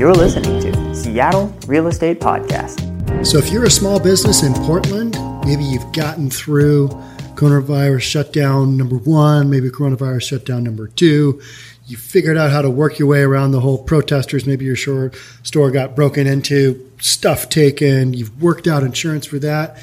You're listening to Seattle Real Estate Podcast. So, if you're a small business in Portland, maybe you've gotten through coronavirus shutdown number one, maybe coronavirus shutdown number two. You figured out how to work your way around the whole protesters. Maybe your short store got broken into, stuff taken. You've worked out insurance for that.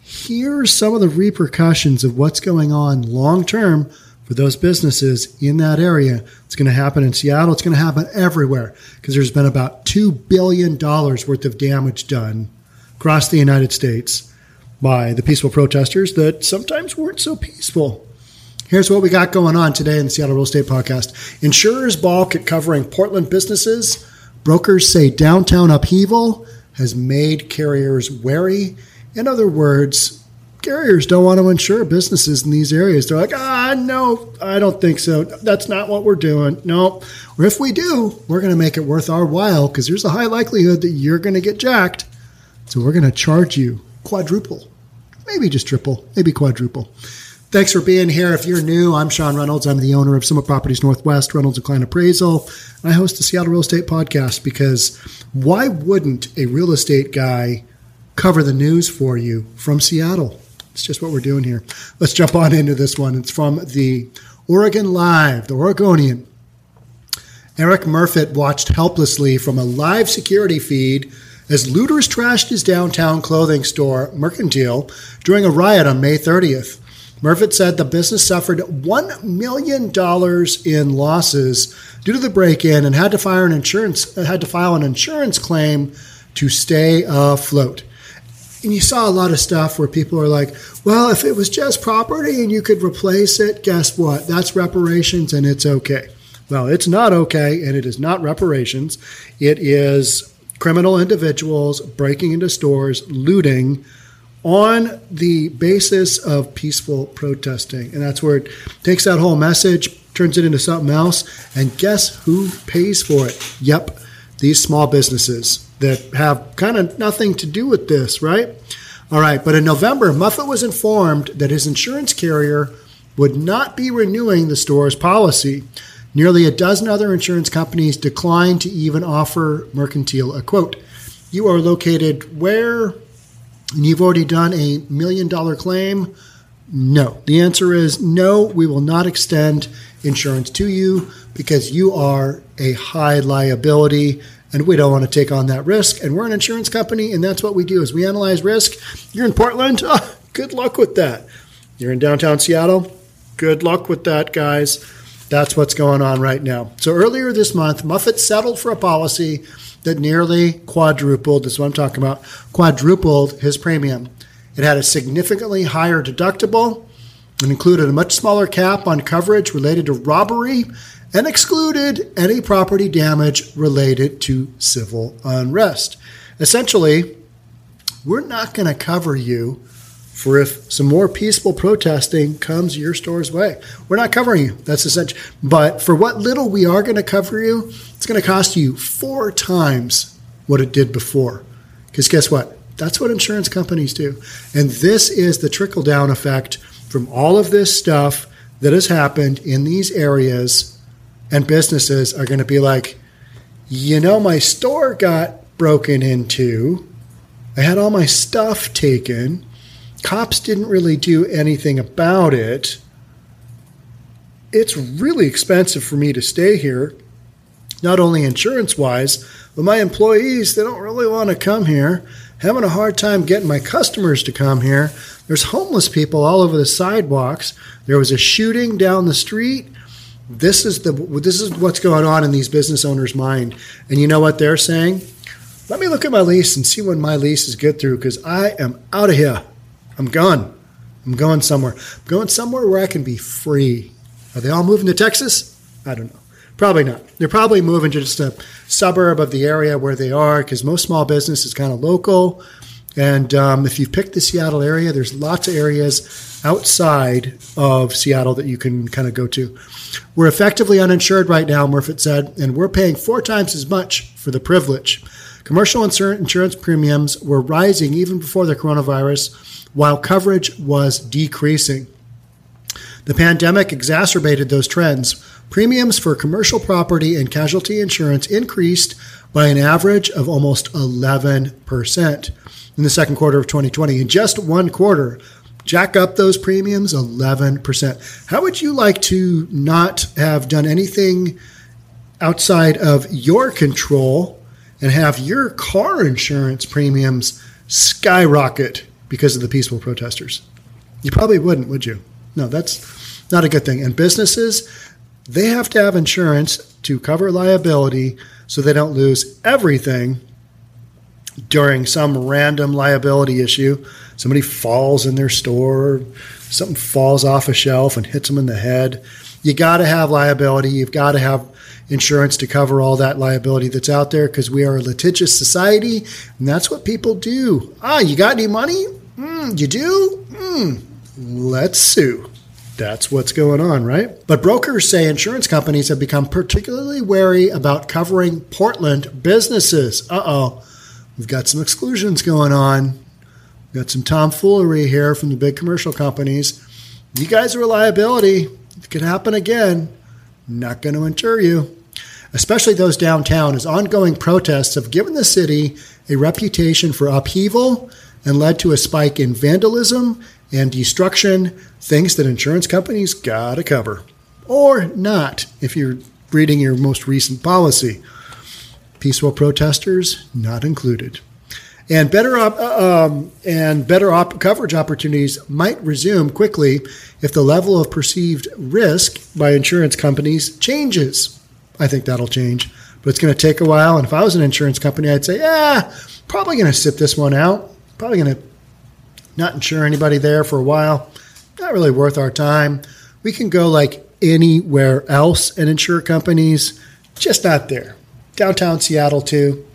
Here are some of the repercussions of what's going on long term for those businesses in that area. It's going to happen in Seattle. It's going to happen everywhere because there's been about $2 billion worth of damage done across the United States by the peaceful protesters that sometimes weren't so peaceful. Here's what we got going on today in the Seattle Real Estate Podcast. Insurers balk at covering Portland businesses. Brokers say downtown upheaval has made carriers wary. In other words, carriers don't want to insure businesses in these areas. They're like, ah, no, I don't think so. That's not what we're doing. No. Or if we do, we're going to make it worth our while because there's a high likelihood that you're going to get jacked. So we're going to charge you quadruple, maybe just triple, maybe quadruple. Thanks for being here. If you're new, I'm Sean Reynolds. I'm the owner of Summit Properties Northwest, Reynolds and Appraisal. I host the Seattle Real Estate Podcast because why wouldn't a real estate guy cover the news for you from Seattle? It's just what we're doing here. Let's jump on into this one. It's from the Oregon Live, the Oregonian. Eric Murfitt watched helplessly from a live security feed as looters trashed his downtown clothing store, Mercantile, during a riot on May 30th. Murfitt said the business suffered $1 million in losses due to the break in and had to, file an insurance, had to file an insurance claim to stay afloat and you saw a lot of stuff where people are like, well, if it was just property and you could replace it, guess what? That's reparations and it's okay. Well, it's not okay and it is not reparations. It is criminal individuals breaking into stores, looting on the basis of peaceful protesting. And that's where it takes that whole message, turns it into something else. And guess who pays for it? Yep, these small businesses that have kind of nothing to do with this, right? All right, but in November, Murfitt was informed that his insurance carrier would not be renewing the store's policy. Nearly a dozen other insurance companies declined to even offer Mercantile a quote. You are located where? And you've already done a million dollar claim? No. The answer is no, we will not extend insurance to you because you are a high liability and we don't want to take on that risk. And we're an insurance company, and that's what we do is we analyze risk. You're in Portland, oh, good luck with that. You're in downtown Seattle, good luck with that, guys. That's what's going on right now. So earlier this month, Murfitt settled for a policy that nearly quadrupled. This is what I'm talking about. Quadrupled his premium. It had a significantly higher deductible and included a much smaller cap on coverage related to robbery and excluded any property damage related to civil unrest. Essentially, we're not going to cover you for if some more peaceful protesting comes your store's way. We're not covering you. That's essential. But for what little we are going to cover you, it's going to cost you four times what it did before. Because guess what? That's what insurance companies do. And this is the trickle down effect from all of this stuff that has happened in these areas and businesses are going to be like, you know, my store got broken into. I had all my stuff taken. Cops didn't really do anything about it. It's really expensive for me to stay here, not only insurance wise, but my employees, they don't really want to come here. Having a hard time getting my customers to come here. There's homeless people all over the sidewalks. There was a shooting down the street this is the this is what's going on in these business owners' mind. And you know what they're saying? Let me look at my lease and see when my lease is good through because I am out of here. I'm gone. I'm going somewhere. I'm going somewhere where I can be free. Are they all moving to Texas? I don't know. Probably not. They're probably moving to just a suburb of the area where they are because most small business is kind of local. And um, if you've picked the Seattle area, there's lots of areas outside of Seattle that you can kind of go to. We're effectively uninsured right now, Murfitt said, and we're paying four times as much for the privilege. Commercial insurance premiums were rising even before the coronavirus, while coverage was decreasing. The pandemic exacerbated those trends. premiums for commercial property and casualty insurance increased by an average of almost 11% in the second quarter of 2020. In just one quarter, jack up those premiums 11%. How would you like to not have done anything outside of your control and have your car insurance premiums skyrocket because of the peaceful protesters? You probably wouldn't, would you? No, that's not a good thing. And businesses, they have to have insurance to cover liability so they don't lose everything during some random liability issue. Somebody falls in their store, something falls off a shelf and hits them in the head. You got to have liability. You've got to have insurance to cover all that liability that's out there because we are a litigious society and that's what people do. Ah, you got any money? Mm, you do? Mm, let's sue. That's what's going on, right? But brokers say insurance companies have become particularly wary about covering Portland businesses. Uh oh. We've got some exclusions going on. We've got some tomfoolery here from the big commercial companies. You guys are a liability. It could happen again. Not going to insure you. Especially those downtown, as ongoing protests have given the city a reputation for upheaval and led to a spike in vandalism and destruction, things that insurance companies got to cover. Or not, if you're reading your most recent policy. Peaceful protesters not included. And better op- uh, um, and better op- coverage opportunities might resume quickly if the level of perceived risk by insurance companies changes. I think that'll change, but it's going to take a while. And if I was an insurance company, I'd say, yeah, probably going to sit this one out. Probably going to not insure anybody there for a while. Not really worth our time. We can go like anywhere else and insure companies, just not there. Downtown Seattle, too.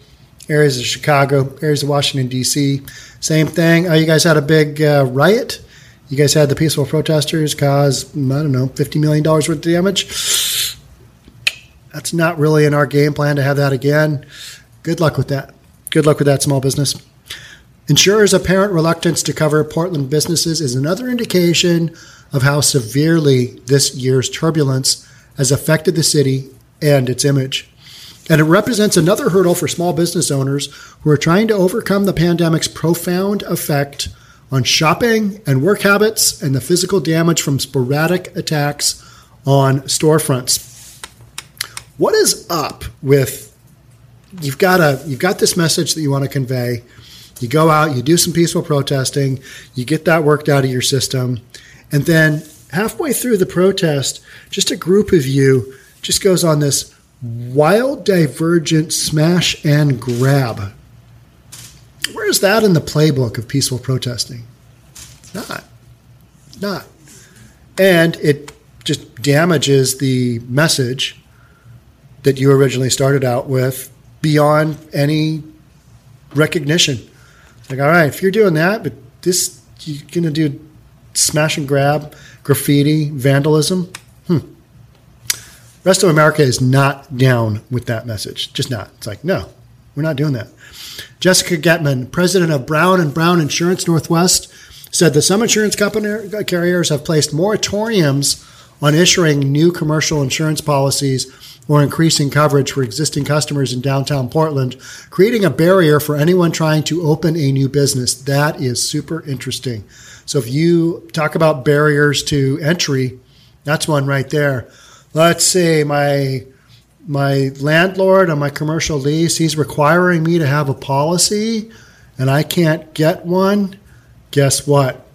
Areas of Chicago, areas of Washington, D.C. Same thing. Oh, you guys had a big uh, riot? You guys had the peaceful protesters cause, I don't know, $50 million worth of damage? That's not really in our game plan to have that again. Good luck with that. Good luck with that, small business. Insurers' apparent reluctance to cover Portland businesses is another indication of how severely this year's turbulence has affected the city and its image. And it represents another hurdle for small business owners who are trying to overcome the pandemic's profound effect on shopping and work habits and the physical damage from sporadic attacks on storefronts. What is up with you've got a you've got this message that you want to convey you go out, you do some peaceful protesting, you get that worked out of your system, and then halfway through the protest, just a group of you just goes on this wild, divergent smash and grab. Where's that in the playbook of peaceful protesting? Not. Not. And it just damages the message that you originally started out with beyond any recognition. Like, all right, if you're doing that, but this you're gonna do smash and grab, graffiti, vandalism. Rest of America is not down with that message. Just not. It's like, no, we're not doing that. Jessica Getman, president of Brown and Brown Insurance Northwest, said that some insurance company uh, carriers have placed moratoriums on issuing new commercial insurance policies or increasing coverage for existing customers in downtown Portland, creating a barrier for anyone trying to open a new business. That is super interesting. So if you talk about barriers to entry, that's one right there. Let's say my my landlord on my commercial lease, he's requiring me to have a policy and I can't get one. Guess what?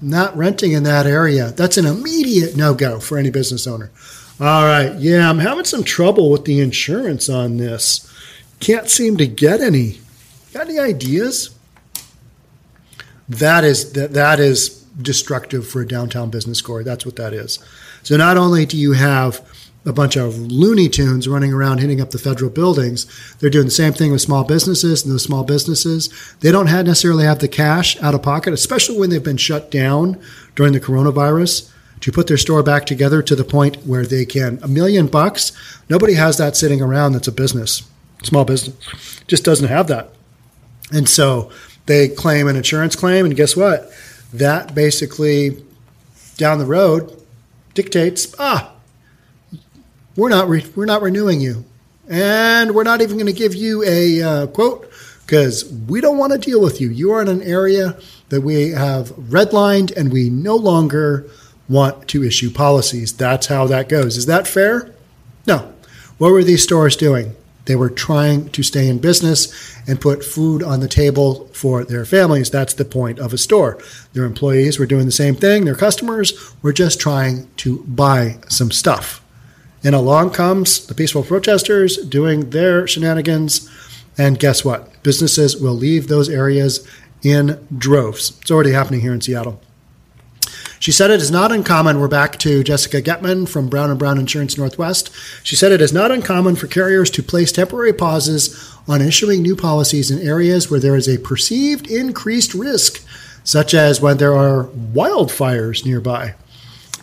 Not renting in that area. That's an immediate no-go for any business owner. All right. Yeah, I'm having some trouble with the insurance on this. Can't seem to get any. Got any ideas? That is that that is destructive for a downtown business core. That's what that is. So not only do you have a bunch of Looney Tunes running around hitting up the federal buildings. They're doing the same thing with small businesses, and those small businesses, they don't have necessarily have the cash out of pocket, especially when they've been shut down during the coronavirus to put their store back together to the point where they can. A million bucks, nobody has that sitting around that's a business, small business, just doesn't have that. And so they claim an insurance claim, and guess what? That basically down the road dictates ah, we're not re- we're not renewing you, and we're not even going to give you a uh, quote because we don't want to deal with you. You are in an area that we have redlined, and we no longer want to issue policies. That's how that goes. Is that fair? No. What were these stores doing? They were trying to stay in business and put food on the table for their families. That's the point of a store. Their employees were doing the same thing. Their customers were just trying to buy some stuff. And along comes the peaceful protesters doing their shenanigans. And guess what? Businesses will leave those areas in droves. It's already happening here in Seattle. She said it is not uncommon. We're back to Jessica Getman from Brown and Brown Insurance Northwest. She said it is not uncommon for carriers to place temporary pauses on issuing new policies in areas where there is a perceived increased risk, such as when there are wildfires nearby.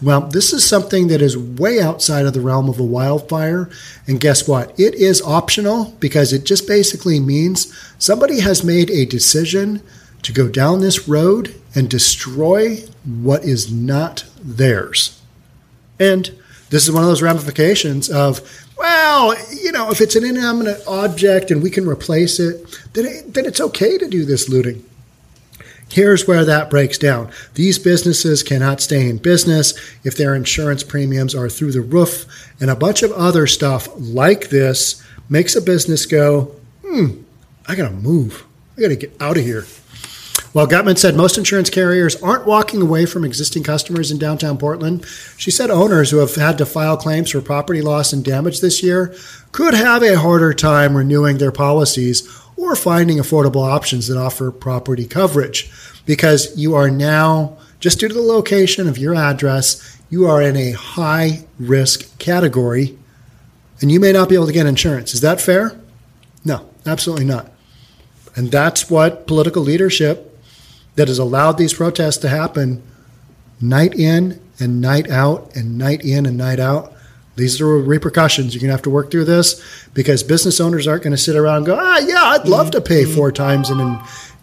Well, this is something that is way outside of the realm of a wildfire. And guess what? It is optional because it just basically means somebody has made a decision to go down this road and destroy what is not theirs. And this is one of those ramifications of, well, you know, if it's an inanimate object and we can replace it, then, it, then it's okay to do this looting. Here's where that breaks down. These businesses cannot stay in business if their insurance premiums are through the roof, and a bunch of other stuff like this makes a business go, hmm, I gotta move. I gotta get out of here. While Gutman said most insurance carriers aren't walking away from existing customers in downtown Portland, she said owners who have had to file claims for property loss and damage this year could have a harder time renewing their policies or finding affordable options that offer property coverage because you are now, just due to the location of your address, you are in a high risk category and you may not be able to get insurance. Is that fair? No, absolutely not. And that's what political leadership that has allowed these protests to happen night in and night out and night in and night out. These are repercussions. You're going to have to work through this because business owners aren't going to sit around and go, ah, yeah, I'd love to pay four times in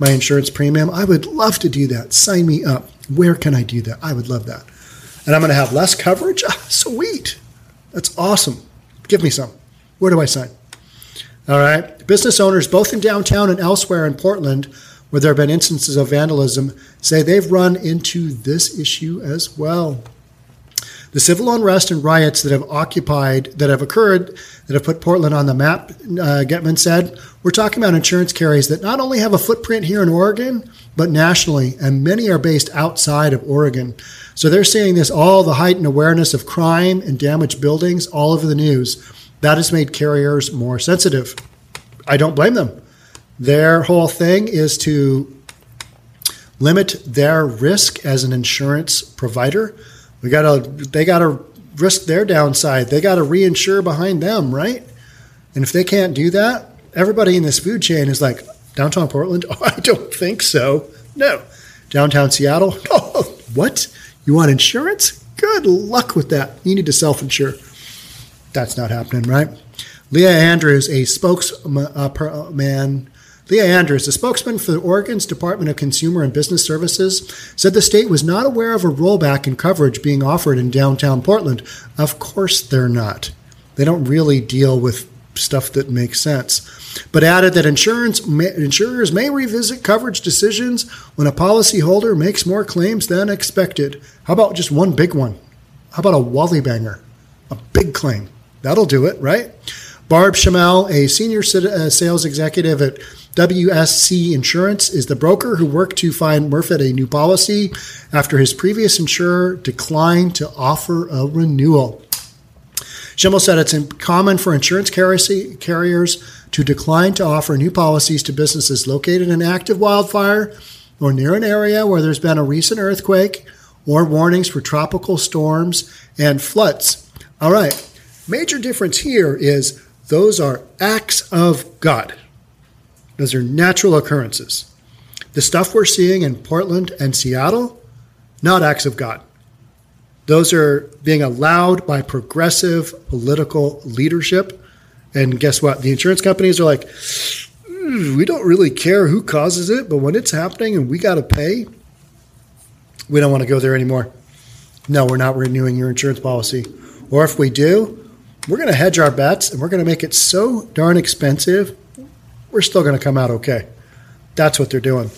my insurance premium. I would love to do that. Sign me up. Where can I do that? I would love that. And I'm going to have less coverage? Ah, sweet. That's awesome. Give me some. Where do I sign? All right. Business owners, both in downtown and elsewhere in Portland, where there have been instances of vandalism, say they've run into this issue as well. The civil unrest and riots that have occupied, that have occurred, that have put Portland on the map, uh, Getman said, we're talking about insurance carriers that not only have a footprint here in Oregon, but nationally, and many are based outside of Oregon. So they're seeing this all the heightened awareness of crime and damaged buildings all over the news. That has made carriers more sensitive. I don't blame them. Their whole thing is to limit their risk as an insurance provider. We got to they got to risk their downside. They got to reinsure behind them, right? And if they can't do that, everybody in this food chain is like, downtown Portland? Oh, I don't think so. No. Downtown Seattle? Oh, what? You want insurance? Good luck with that. You need to self insure. That's not happening, right? Leah Andrews, a spokesman uh, Leah Andrews, the spokesman for the Oregon's Department of Consumer and Business Services, said the state was not aware of a rollback in coverage being offered in downtown Portland. Of course, they're not. They don't really deal with stuff that makes sense. But added that insurance insurers may revisit coverage decisions when a policyholder makes more claims than expected. How about just one big one? How about a Wally banger? A big claim. That'll do it, right? Barb Schimmel, a senior uh, sales executive at WSC Insurance is the broker who worked to find Murphy a new policy after his previous insurer declined to offer a renewal. Schimmel said it's common for insurance carriers to decline to offer new policies to businesses located in active wildfire or near an area where there's been a recent earthquake or warnings for tropical storms and floods. All right, major difference here is those are acts of God. Those are natural occurrences. The stuff we're seeing in Portland and Seattle, not acts of God. Those are being allowed by progressive political leadership. And guess what? The insurance companies are like, hmm, we don't really care who causes it, but when it's happening and we got to pay, we don't want to go there anymore. No, we're not renewing your insurance policy. Or if we do, we're going to hedge our bets and we're going to make it so darn expensive, we're still going to come out okay. That's what they're doing.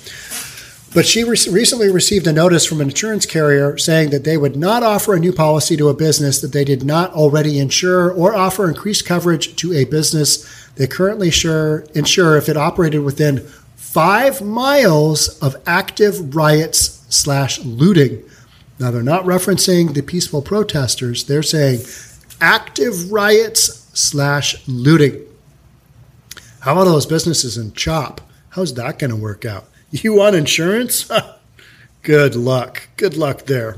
But she re- recently received a notice from an insurance carrier saying that they would not offer a new policy to a business that they did not already insure or offer increased coverage to a business they currently sure, insure if it operated within five miles of active riots slash looting. Now, they're not referencing the peaceful protesters. They're saying active riots slash looting. How about those businesses in CHOP? How's that going to work out? You want insurance? Good luck. Good luck there.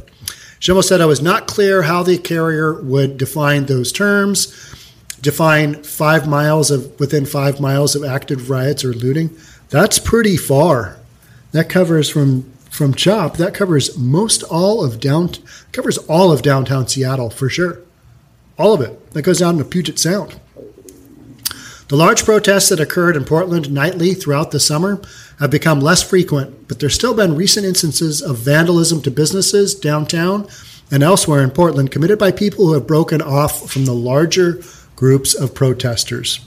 Schimmel said I was not clear how the carrier would define those terms, define five miles of within five miles of active riots or looting. That's pretty far. That covers from from CHOP. That covers most all of down covers all of downtown Seattle for sure. All of it. That goes down to Puget Sound. The large protests that occurred in Portland nightly throughout the summer have become less frequent, but there's still been recent instances of vandalism to businesses downtown and elsewhere in Portland committed by people who have broken off from the larger groups of protesters.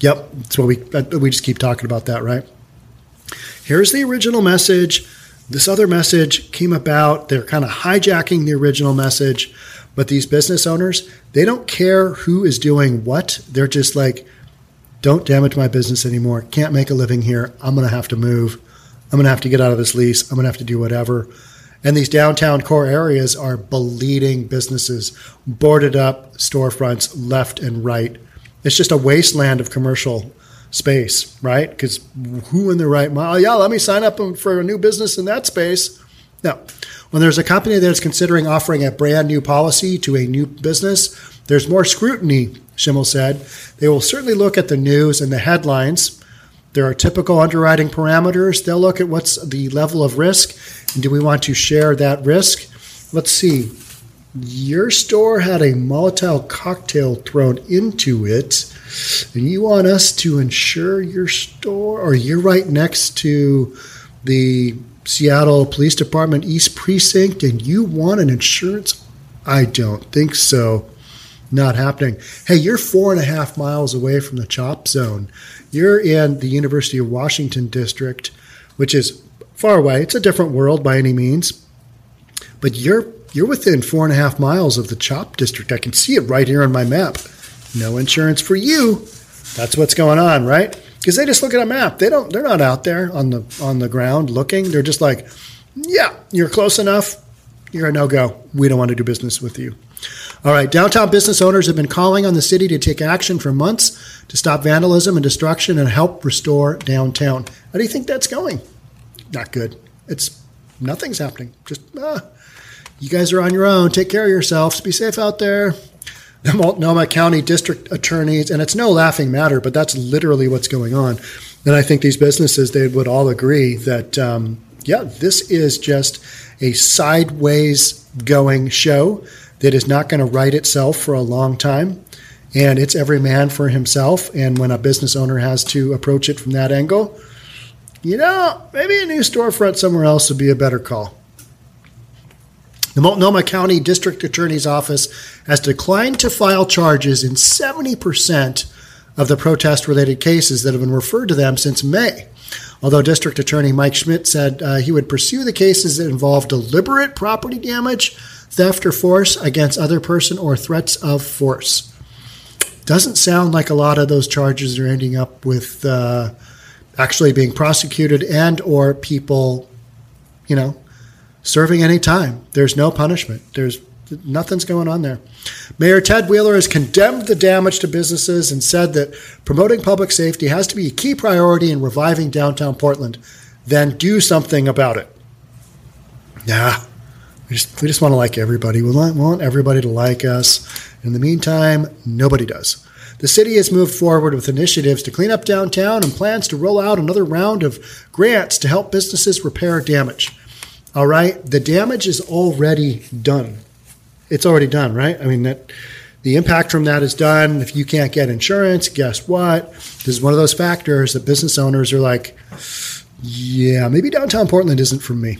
Yep, that's what we uh, we just keep talking about that, right? Here's the original message. This other message came about. They're kind of hijacking the original message, but these business owners, they don't care who is doing what. They're just like, don't damage my business anymore. Can't make a living here. I'm going to have to move. I'm going to have to get out of this lease. I'm going to have to do whatever. And these downtown core areas are bleeding businesses, boarded up storefronts left and right. It's just a wasteland of commercial space, right? Because who in the right mind? Oh, yeah, let me sign up for a new business in that space. No. When there's a company that's considering offering a brand new policy to a new business, there's more scrutiny, Schimmel said. They will certainly look at the news and the headlines. There are typical underwriting parameters. They'll look at what's the level of risk and do we want to share that risk? Let's see. Your store had a Molotov cocktail thrown into it, and you want us to insure your store, or you're right next to the Seattle Police Department East Precinct and you want an insurance? I don't think so. Not happening. Hey, you're four and a half miles away from the CHOP zone. You're in the University of Washington district, which is far away. It's a different world by any means. But you're you're within four and a half miles of the CHOP district. I can see it right here on my map. No insurance for you. That's what's going on, right? Because they just look at a map. They don't. They're not out there on the on the ground looking. They're just like, yeah, you're close enough. You're a no go. We don't want to do business with you. All right, downtown business owners have been calling on the city to take action for months to stop vandalism and destruction and help restore downtown. How do you think that's going? Not good. It's nothing's happening. Just ah, you guys are on your own. Take care of yourselves. Be safe out there the Multnomah County District Attorneys, and it's no laughing matter, but that's literally what's going on. And I think these businesses, they would all agree that, um, yeah, this is just a sideways going show that is not going to right itself for a long time. And it's every man for himself. And when a business owner has to approach it from that angle, you know, maybe a new storefront somewhere else would be a better call. The Multnomah County District Attorney's Office has declined to file charges in 70% of the protest related cases that have been referred to them since May. Although District Attorney Mike Schmidt said uh, he would pursue the cases that involve deliberate property damage, theft, or force against other person or threats of force. Doesn't sound like a lot of those charges are ending up with uh, actually being prosecuted and or people, you know, serving any time. There's no punishment. There's nothing's going on there. Mayor Ted Wheeler has condemned the damage to businesses and said that promoting public safety has to be a key priority in reviving downtown Portland. Then do something about it. Nah, we just we just want to like everybody. We want, want everybody to like us. In the meantime, nobody does. The city has moved forward with initiatives to clean up downtown and plans to roll out another round of grants to help businesses repair damage. All right, the damage is already done. It's already done, right? I mean that the impact from that is done. If you can't get insurance, guess what? This is one of those factors that business owners are like, yeah, maybe downtown Portland isn't for me.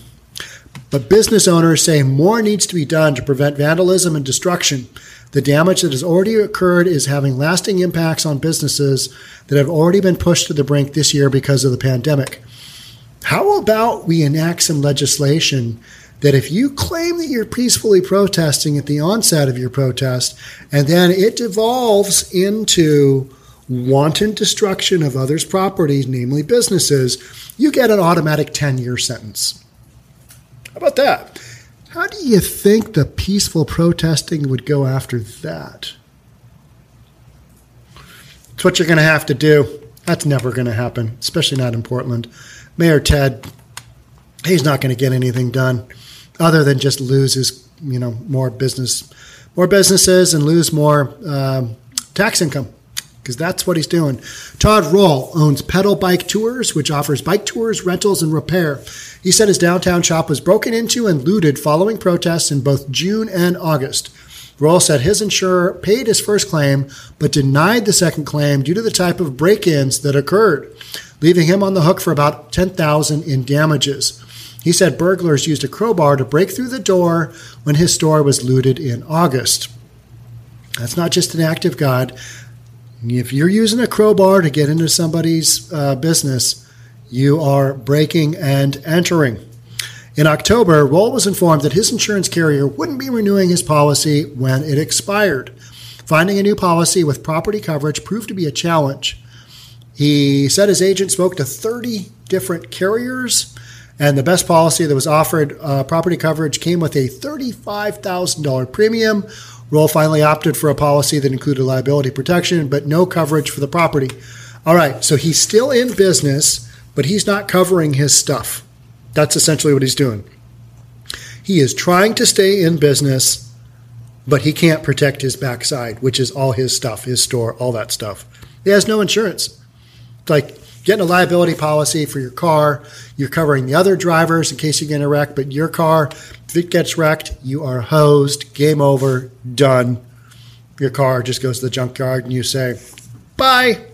But business owners say more needs to be done to prevent vandalism and destruction. The damage that has already occurred is having lasting impacts on businesses that have already been pushed to the brink this year because of the pandemic. How about we enact some legislation that if you claim that you're peacefully protesting at the onset of your protest and then it devolves into wanton destruction of others' properties, namely businesses, you get an automatic 10 year sentence. How about that? How do you think the peaceful protesting would go after that? It's what you're going to have to do. That's never going to happen, especially not in Portland. Mayor Ted, he's not going to get anything done other than just lose his, you know, more business, more businesses and lose more um, tax income because that's what he's doing. Todd Roll owns Pedal Bike Tours, which offers bike tours, rentals, and repair. He said his downtown shop was broken into and looted following protests in both June and August. Roll said his insurer paid his first claim but denied the second claim due to the type of break-ins that occurred, leaving him on the hook for about 10,000 in damages. He said burglars used a crowbar to break through the door when his store was looted in August. That's not just an act of God. If you're using a crowbar to get into somebody's uh, business, you are breaking and entering. In October, Roll was informed that his insurance carrier wouldn't be renewing his policy when it expired. Finding a new policy with property coverage proved to be a challenge. He said his agent spoke to 30 different carriers, and the best policy that was offered, uh, property coverage, came with a $35,000 premium Roll finally opted for a policy that included liability protection, but no coverage for the property. All right, so he's still in business, but he's not covering his stuff. That's essentially what he's doing. He is trying to stay in business, but he can't protect his backside, which is all his stuff, his store, all that stuff. He has no insurance. It's like getting a liability policy for your car. You're covering the other drivers in case you get in a wreck, but your car, if it gets wrecked, you are hosed, game over, done. Your car just goes to the junkyard and you say, bye.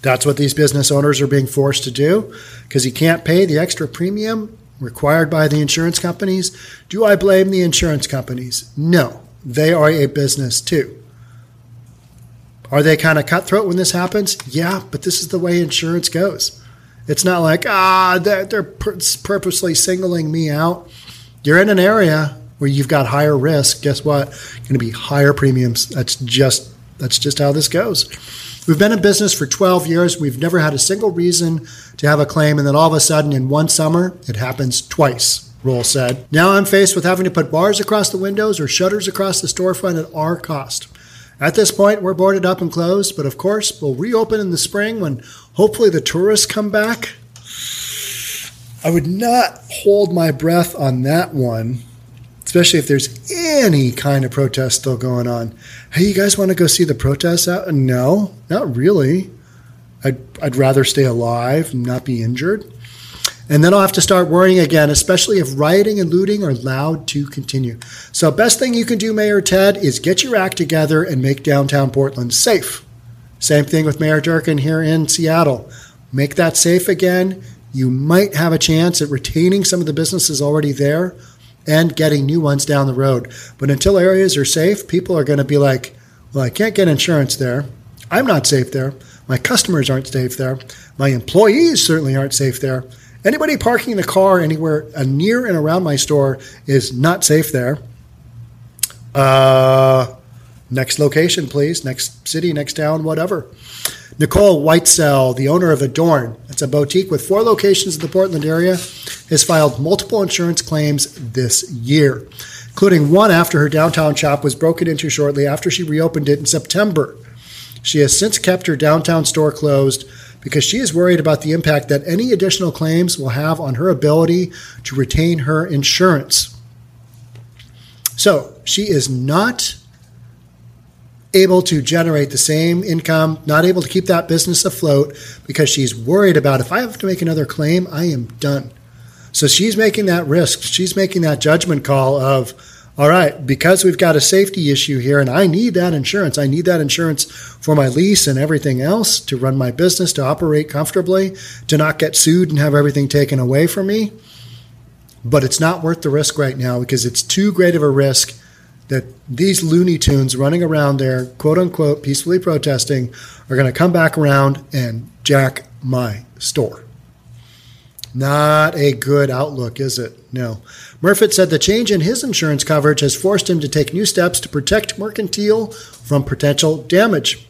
That's what these business owners are being forced to do because he can't pay the extra premium required by the insurance companies. Do I blame the insurance companies? No, they are a business too. Are they kind of cutthroat when this happens? Yeah, but this is the way insurance goes. It's not like, ah, they're, they're purposely singling me out. You're in an area where you've got higher risk. Guess what? Going to be higher premiums. That's just that's just how this goes. We've been in business for 12 years. We've never had a single reason to have a claim, and then all of a sudden, in one summer, it happens twice. Roll said. Now I'm faced with having to put bars across the windows or shutters across the storefront at our cost. At this point, we're boarded up and closed, but of course, we'll reopen in the spring when hopefully the tourists come back. I would not hold my breath on that one, especially if there's any kind of protest still going on. Hey, you guys want to go see the protests out? No, not really. I'd, I'd rather stay alive and not be injured. And then I'll have to start worrying again, especially if rioting and looting are allowed to continue. So, best thing you can do, Mayor Ted, is get your act together and make downtown Portland safe. Same thing with Mayor Durkan here in Seattle. Make that safe again. You might have a chance at retaining some of the businesses already there and getting new ones down the road. But until areas are safe, people are going to be like, well, I can't get insurance there. I'm not safe there. My customers aren't safe there. My employees certainly aren't safe there. Anybody parking the car anywhere uh, near and around my store is not safe there. Uh, next location, please. Next city, next town, whatever. Nicole Whitesell, the owner of Adorn, it's a boutique with four locations in the Portland area, has filed multiple insurance claims this year, including one after her downtown shop was broken into shortly after she reopened it in September. She has since kept her downtown store closed because she is worried about the impact that any additional claims will have on her ability to retain her insurance. So she is not able to generate the same income, not able to keep that business afloat because she's worried about if I have to make another claim, I am done. So she's making that risk. She's making that judgment call of, all right, because we've got a safety issue here and I need that insurance, I need that insurance for my lease and everything else to run my business, to operate comfortably, to not get sued and have everything taken away from me. But it's not worth the risk right now because it's too great of a risk that these Looney Tunes running around there, quote unquote, peacefully protesting, are going to come back around and jack my store. Not a good outlook, is it? No. Murfitt said the change in his insurance coverage has forced him to take new steps to protect Mercantile from potential damage.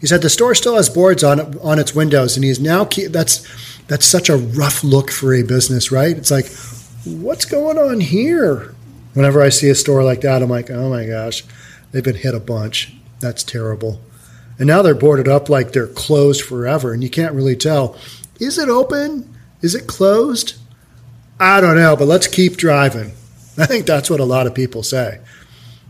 He said the store still has boards on on its windows, and he's now that's that's such a rough look for a business, right? It's like, what's going on here? Whenever I see a store like that, I'm like, oh my gosh, they've been hit a bunch. That's terrible. And now they're boarded up like they're closed forever, and you can't really tell. Is it open? Is it closed? I don't know, but let's keep driving. I think that's what a lot of people say.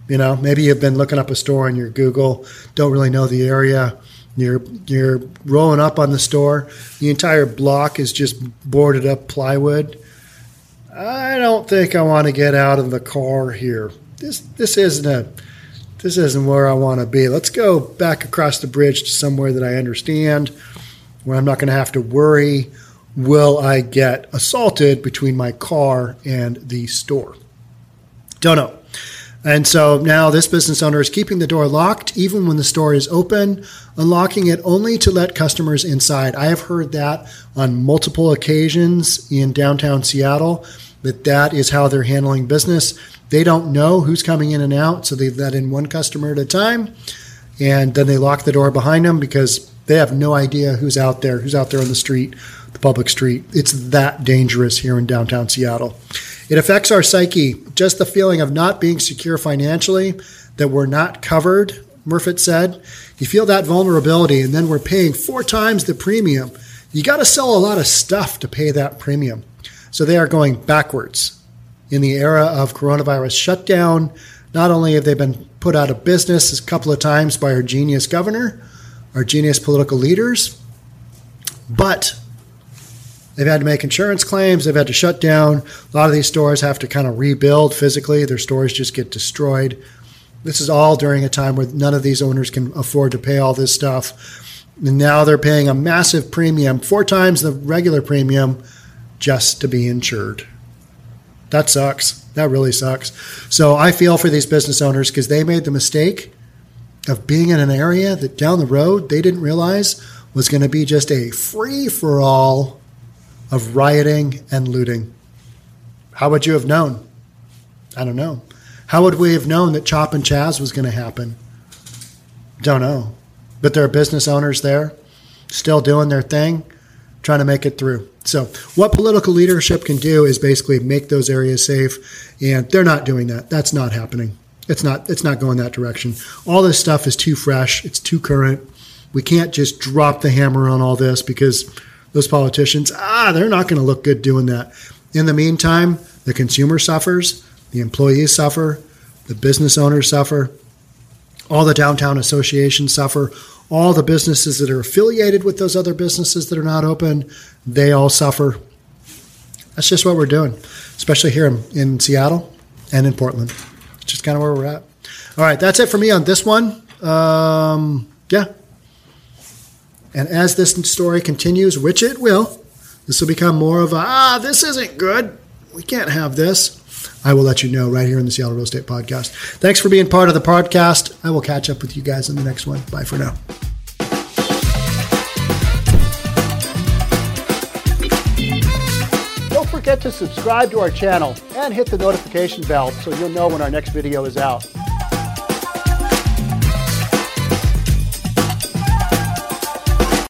You know, maybe you've been looking up a store on your Google, don't really know the area. You're you're rolling up on the store. The entire block is just boarded up plywood. I don't think I want to get out of the car here. This this isn't a this isn't where I want to be. Let's go back across the bridge to somewhere that I understand, where I'm not going to have to worry will I get assaulted between my car and the store? Don't know. And so now this business owner is keeping the door locked even when the store is open, unlocking it only to let customers inside. I have heard that on multiple occasions in downtown Seattle that that is how they're handling business. They don't know who's coming in and out, so they let in one customer at a time and then they lock the door behind them because they have no idea who's out there, who's out there on the street the public street. It's that dangerous here in downtown Seattle. It affects our psyche, just the feeling of not being secure financially, that we're not covered, Murfitt said. You feel that vulnerability, and then we're paying four times the premium. You got to sell a lot of stuff to pay that premium. So they are going backwards. In the era of coronavirus shutdown, not only have they been put out of business a couple of times by our genius governor, our genius political leaders, but They've had to make insurance claims. They've had to shut down. A lot of these stores have to kind of rebuild physically. Their stores just get destroyed. This is all during a time where none of these owners can afford to pay all this stuff. And now they're paying a massive premium, four times the regular premium, just to be insured. That sucks. That really sucks. So I feel for these business owners because they made the mistake of being in an area that down the road they didn't realize was going to be just a free for all of rioting and looting. How would you have known? I don't know. How would we have known that Chop and Chaz was going to happen? Don't know. But there are business owners there still doing their thing, trying to make it through. So, what political leadership can do is basically make those areas safe, and they're not doing that. That's not happening. It's not. It's not going that direction. All this stuff is too fresh. It's too current. We can't just drop the hammer on all this because those politicians, ah, they're not going to look good doing that. In the meantime, the consumer suffers, the employees suffer, the business owners suffer, all the downtown associations suffer, all the businesses that are affiliated with those other businesses that are not open, they all suffer. That's just what we're doing, especially here in, in Seattle and in Portland. It's just kind of where we're at. All right, that's it for me on this one. Um, yeah, and as this story continues, which it will, this will become more of a, ah, this isn't good. We can't have this. I will let you know right here in the Seattle Real Estate Podcast. Thanks for being part of the podcast. I will catch up with you guys in the next one. Bye for now. Don't forget to subscribe to our channel and hit the notification bell so you'll know when our next video is out.